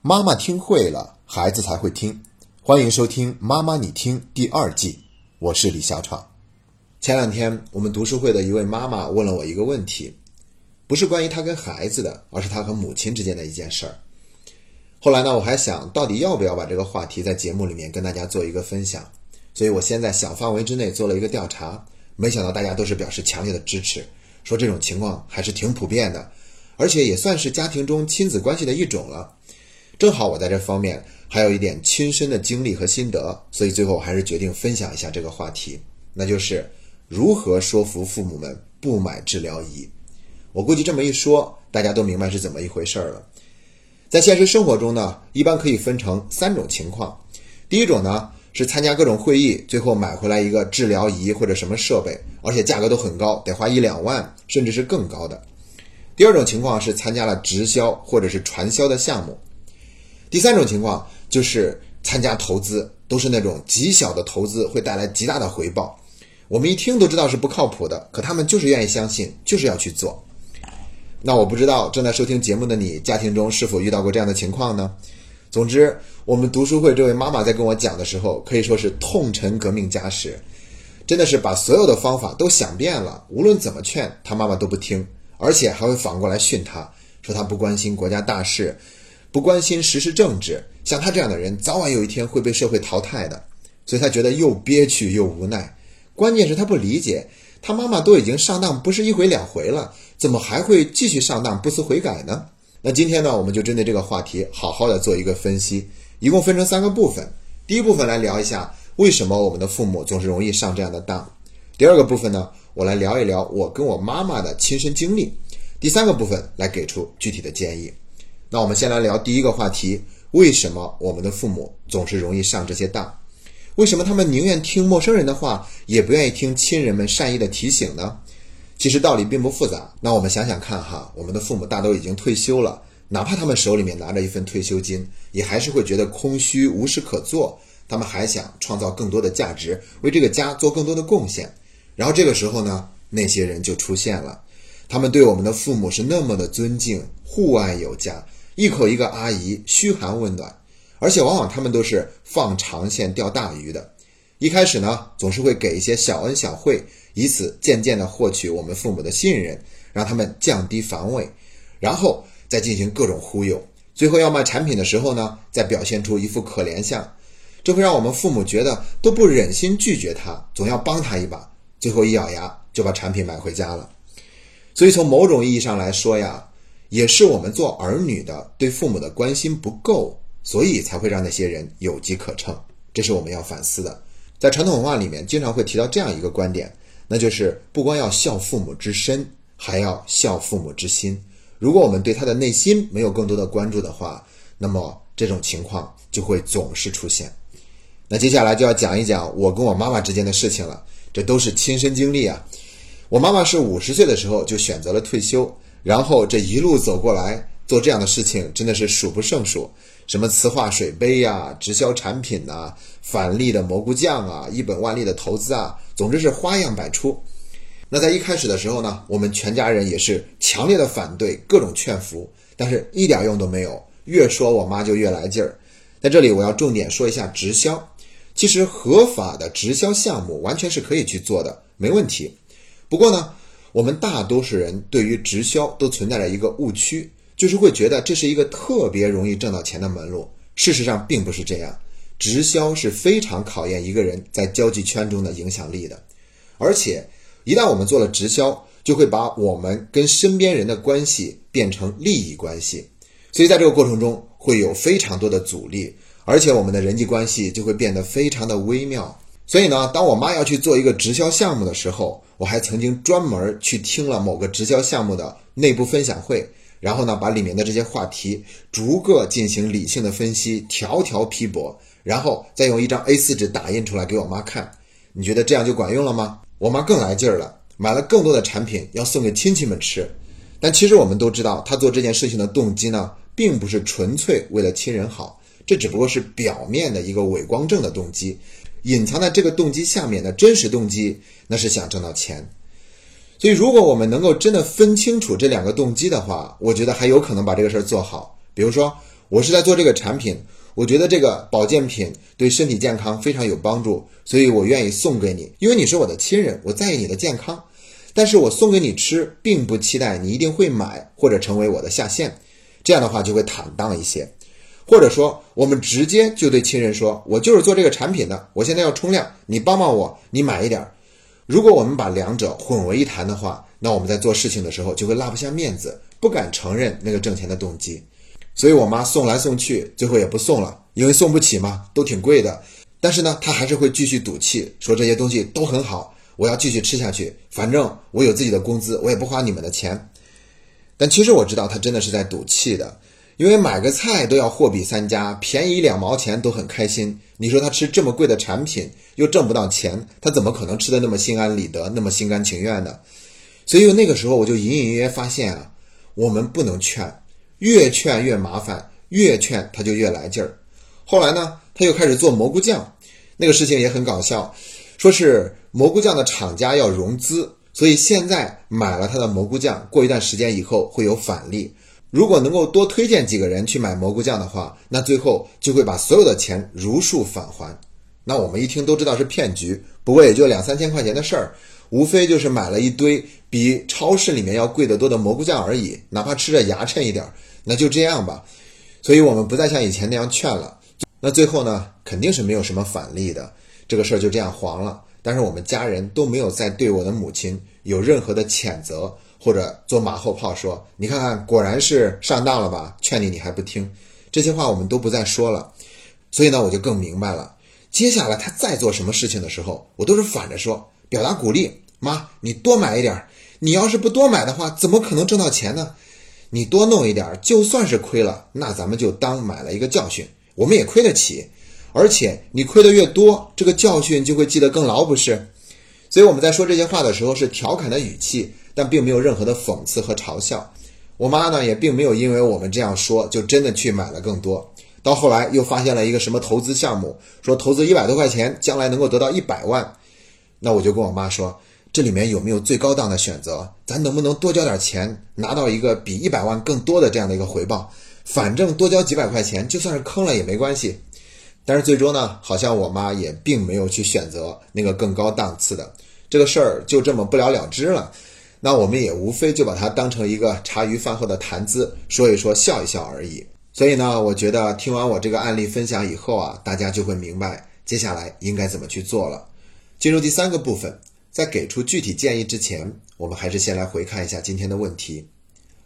妈妈听会了，孩子才会听。欢迎收听《妈妈你听》第二季，我是李小闯。前两天，我们读书会的一位妈妈问了我一个问题，不是关于她跟孩子的，而是她和母亲之间的一件事儿。后来呢，我还想到底要不要把这个话题在节目里面跟大家做一个分享，所以我先在小范围之内做了一个调查，没想到大家都是表示强烈的支持，说这种情况还是挺普遍的，而且也算是家庭中亲子关系的一种了。正好我在这方面还有一点亲身的经历和心得，所以最后还是决定分享一下这个话题，那就是如何说服父母们不买治疗仪。我估计这么一说，大家都明白是怎么一回事了。在现实生活中呢，一般可以分成三种情况。第一种呢是参加各种会议，最后买回来一个治疗仪或者什么设备，而且价格都很高，得花一两万，甚至是更高的。第二种情况是参加了直销或者是传销的项目。第三种情况就是参加投资，都是那种极小的投资会带来极大的回报。我们一听都知道是不靠谱的，可他们就是愿意相信，就是要去做。那我不知道正在收听节目的你，家庭中是否遇到过这样的情况呢？总之，我们读书会这位妈妈在跟我讲的时候，可以说是痛陈革命家史，真的是把所有的方法都想遍了，无论怎么劝，她妈妈都不听，而且还会反过来训她，说她不关心国家大事。不关心时事政治，像他这样的人，早晚有一天会被社会淘汰的。所以他觉得又憋屈又无奈。关键是，他不理解，他妈妈都已经上当不是一回两回了，怎么还会继续上当不思悔改呢？那今天呢，我们就针对这个话题，好好的做一个分析，一共分成三个部分。第一部分来聊一下，为什么我们的父母总是容易上这样的当。第二个部分呢，我来聊一聊我跟我妈妈的亲身经历。第三个部分来给出具体的建议。那我们先来聊第一个话题：为什么我们的父母总是容易上这些当？为什么他们宁愿听陌生人的话，也不愿意听亲人们善意的提醒呢？其实道理并不复杂。那我们想想看哈，我们的父母大都已经退休了，哪怕他们手里面拿着一份退休金，也还是会觉得空虚无事可做。他们还想创造更多的价值，为这个家做更多的贡献。然后这个时候呢，那些人就出现了，他们对我们的父母是那么的尊敬，互爱有加。一口一个阿姨，嘘寒问暖，而且往往他们都是放长线钓大鱼的。一开始呢，总是会给一些小恩小惠，以此渐渐的获取我们父母的信任，让他们降低防卫，然后再进行各种忽悠。最后要卖产品的时候呢，再表现出一副可怜相，这会让我们父母觉得都不忍心拒绝他，总要帮他一把。最后一咬牙就把产品买回家了。所以从某种意义上来说呀。也是我们做儿女的对父母的关心不够，所以才会让那些人有机可乘。这是我们要反思的。在传统文化里面，经常会提到这样一个观点，那就是不光要孝父母之身，还要孝父母之心。如果我们对他的内心没有更多的关注的话，那么这种情况就会总是出现。那接下来就要讲一讲我跟我妈妈之间的事情了，这都是亲身经历啊。我妈妈是五十岁的时候就选择了退休。然后这一路走过来，做这样的事情真的是数不胜数，什么磁化水杯呀、直销产品呐、返利的蘑菇酱啊、一本万利的投资啊，总之是花样百出。那在一开始的时候呢，我们全家人也是强烈的反对，各种劝服，但是一点用都没有，越说我妈就越来劲儿。在这里我要重点说一下直销，其实合法的直销项目完全是可以去做的，没问题。不过呢。我们大多数人对于直销都存在着一个误区，就是会觉得这是一个特别容易挣到钱的门路。事实上并不是这样，直销是非常考验一个人在交际圈中的影响力的。而且，一旦我们做了直销，就会把我们跟身边人的关系变成利益关系，所以在这个过程中会有非常多的阻力，而且我们的人际关系就会变得非常的微妙。所以呢，当我妈要去做一个直销项目的时候，我还曾经专门去听了某个直销项目的内部分享会，然后呢，把里面的这些话题逐个进行理性的分析，条条批驳，然后再用一张 A4 纸打印出来给我妈看。你觉得这样就管用了吗？我妈更来劲儿了，买了更多的产品要送给亲戚们吃。但其实我们都知道，她做这件事情的动机呢，并不是纯粹为了亲人好，这只不过是表面的一个伪光正的动机。隐藏在这个动机下面的真实动机，那是想挣到钱。所以，如果我们能够真的分清楚这两个动机的话，我觉得还有可能把这个事儿做好。比如说，我是在做这个产品，我觉得这个保健品对身体健康非常有帮助，所以我愿意送给你，因为你是我的亲人，我在意你的健康。但是我送给你吃，并不期待你一定会买或者成为我的下线，这样的话就会坦荡一些。或者说，我们直接就对亲人说：“我就是做这个产品的，我现在要冲量，你帮帮我，你买一点儿。”如果我们把两者混为一谈的话，那我们在做事情的时候就会拉不下面子，不敢承认那个挣钱的动机。所以我妈送来送去，最后也不送了，因为送不起嘛，都挺贵的。但是呢，她还是会继续赌气，说这些东西都很好，我要继续吃下去。反正我有自己的工资，我也不花你们的钱。但其实我知道，她真的是在赌气的。因为买个菜都要货比三家，便宜两毛钱都很开心。你说他吃这么贵的产品又挣不到钱，他怎么可能吃的那么心安理得，那么心甘情愿呢？所以那个时候我就隐隐约约发现啊，我们不能劝，越劝越麻烦，越劝他就越来劲儿。后来呢，他又开始做蘑菇酱，那个事情也很搞笑，说是蘑菇酱的厂家要融资，所以现在买了他的蘑菇酱，过一段时间以后会有返利。如果能够多推荐几个人去买蘑菇酱的话，那最后就会把所有的钱如数返还。那我们一听都知道是骗局，不过也就两三千块钱的事儿，无非就是买了一堆比超市里面要贵得多的蘑菇酱而已，哪怕吃着牙碜一点，那就这样吧。所以我们不再像以前那样劝了。那最后呢，肯定是没有什么返利的，这个事儿就这样黄了。但是我们家人都没有再对我的母亲有任何的谴责。或者做马后炮说：“你看看，果然是上当了吧？劝你你还不听。”这些话我们都不再说了。所以呢，我就更明白了。接下来他再做什么事情的时候，我都是反着说，表达鼓励。妈，你多买一点。你要是不多买的话，怎么可能挣到钱呢？你多弄一点，就算是亏了，那咱们就当买了一个教训，我们也亏得起。而且你亏的越多，这个教训就会记得更牢，不是？所以我们在说这些话的时候，是调侃的语气。但并没有任何的讽刺和嘲笑，我妈呢也并没有因为我们这样说就真的去买了更多。到后来又发现了一个什么投资项目，说投资一百多块钱，将来能够得到一百万。那我就跟我妈说，这里面有没有最高档的选择？咱能不能多交点钱，拿到一个比一百万更多的这样的一个回报？反正多交几百块钱，就算是坑了也没关系。但是最终呢，好像我妈也并没有去选择那个更高档次的，这个事儿就这么不了了之了。那我们也无非就把它当成一个茶余饭后的谈资，说一说，笑一笑而已。所以呢，我觉得听完我这个案例分享以后啊，大家就会明白接下来应该怎么去做了。进入第三个部分，在给出具体建议之前，我们还是先来回看一下今天的问题：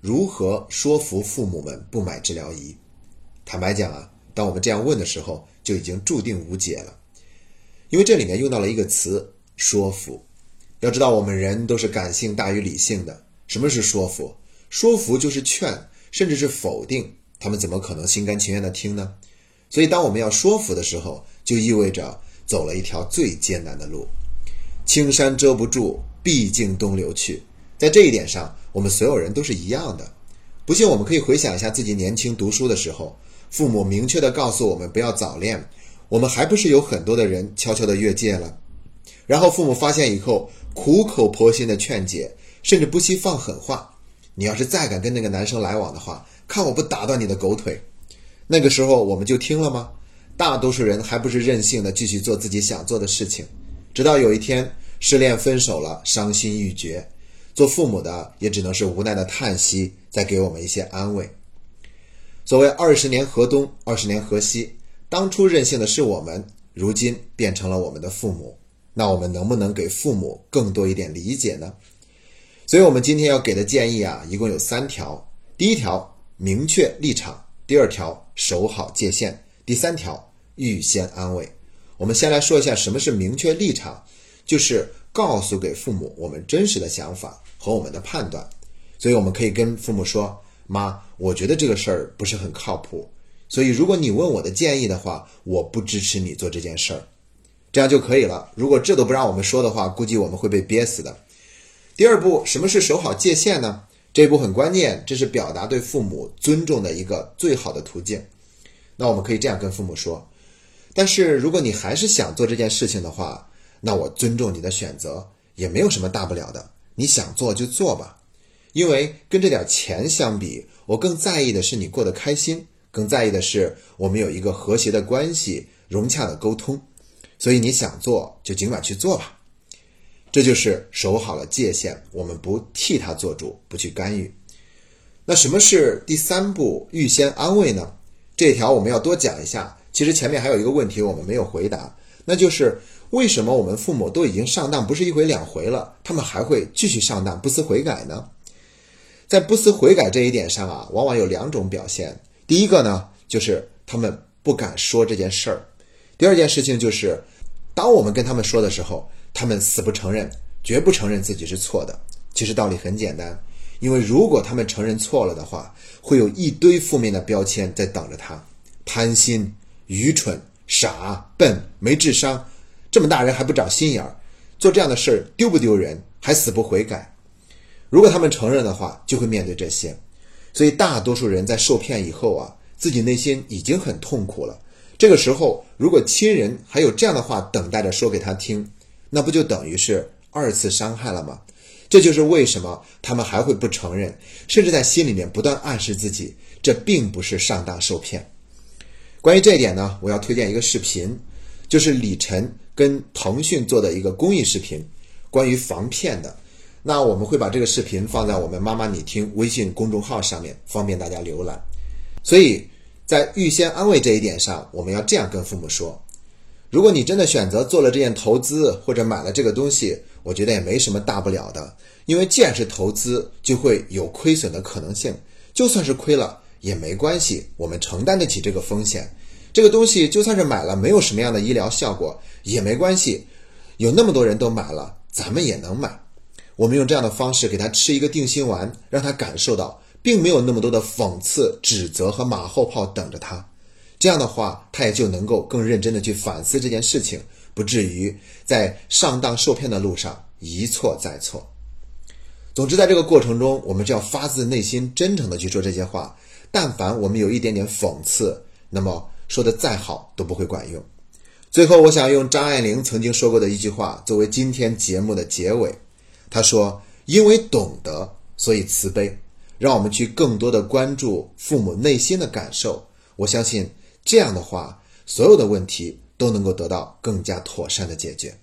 如何说服父母们不买治疗仪？坦白讲啊，当我们这样问的时候，就已经注定无解了，因为这里面用到了一个词——说服。要知道，我们人都是感性大于理性的。什么是说服？说服就是劝，甚至是否定。他们怎么可能心甘情愿的听呢？所以，当我们要说服的时候，就意味着走了一条最艰难的路。青山遮不住，毕竟东流去。在这一点上，我们所有人都是一样的。不信，我们可以回想一下自己年轻读书的时候，父母明确的告诉我们不要早恋，我们还不是有很多的人悄悄的越界了？然后父母发现以后。苦口婆心的劝解，甚至不惜放狠话。你要是再敢跟那个男生来往的话，看我不打断你的狗腿！那个时候我们就听了吗？大多数人还不是任性的继续做自己想做的事情，直到有一天失恋分手了，伤心欲绝，做父母的也只能是无奈的叹息，再给我们一些安慰。所谓二十年河东，二十年河西，当初任性的是我们，如今变成了我们的父母。那我们能不能给父母更多一点理解呢？所以，我们今天要给的建议啊，一共有三条。第一条，明确立场；第二条，守好界限；第三条，预先安慰。我们先来说一下什么是明确立场，就是告诉给父母我们真实的想法和我们的判断。所以，我们可以跟父母说：“妈，我觉得这个事儿不是很靠谱，所以如果你问我的建议的话，我不支持你做这件事儿。”这样就可以了。如果这都不让我们说的话，估计我们会被憋死的。第二步，什么是守好界限呢？这一步很关键，这是表达对父母尊重的一个最好的途径。那我们可以这样跟父母说：但是如果你还是想做这件事情的话，那我尊重你的选择，也没有什么大不了的。你想做就做吧，因为跟这点钱相比，我更在意的是你过得开心，更在意的是我们有一个和谐的关系、融洽的沟通。所以你想做就尽管去做吧，这就是守好了界限，我们不替他做主，不去干预。那什么是第三步预先安慰呢？这条我们要多讲一下。其实前面还有一个问题我们没有回答，那就是为什么我们父母都已经上当不是一回两回了，他们还会继续上当不思悔改呢？在不思悔改这一点上啊，往往有两种表现。第一个呢，就是他们不敢说这件事儿；第二件事情就是。当我们跟他们说的时候，他们死不承认，绝不承认自己是错的。其实道理很简单，因为如果他们承认错了的话，会有一堆负面的标签在等着他：贪心、愚蠢、傻、笨、没智商，这么大人还不长心眼儿，做这样的事儿丢不丢人？还死不悔改？如果他们承认的话，就会面对这些。所以大多数人在受骗以后啊，自己内心已经很痛苦了。这个时候，如果亲人还有这样的话等待着说给他听，那不就等于是二次伤害了吗？这就是为什么他们还会不承认，甚至在心里面不断暗示自己，这并不是上当受骗。关于这一点呢，我要推荐一个视频，就是李晨跟腾讯做的一个公益视频，关于防骗的。那我们会把这个视频放在我们妈妈你听微信公众号上面，方便大家浏览。所以。在预先安慰这一点上，我们要这样跟父母说：如果你真的选择做了这件投资或者买了这个东西，我觉得也没什么大不了的。因为既然是投资，就会有亏损的可能性。就算是亏了也没关系，我们承担得起这个风险。这个东西就算是买了，没有什么样的医疗效果也没关系。有那么多人都买了，咱们也能买。我们用这样的方式给他吃一个定心丸，让他感受到。并没有那么多的讽刺、指责和马后炮等着他，这样的话，他也就能够更认真的去反思这件事情，不至于在上当受骗的路上一错再错。总之，在这个过程中，我们就要发自内心、真诚的去说这些话。但凡我们有一点点讽刺，那么说的再好都不会管用。最后，我想用张爱玲曾经说过的一句话作为今天节目的结尾。她说：“因为懂得，所以慈悲。”让我们去更多的关注父母内心的感受，我相信这样的话，所有的问题都能够得到更加妥善的解决。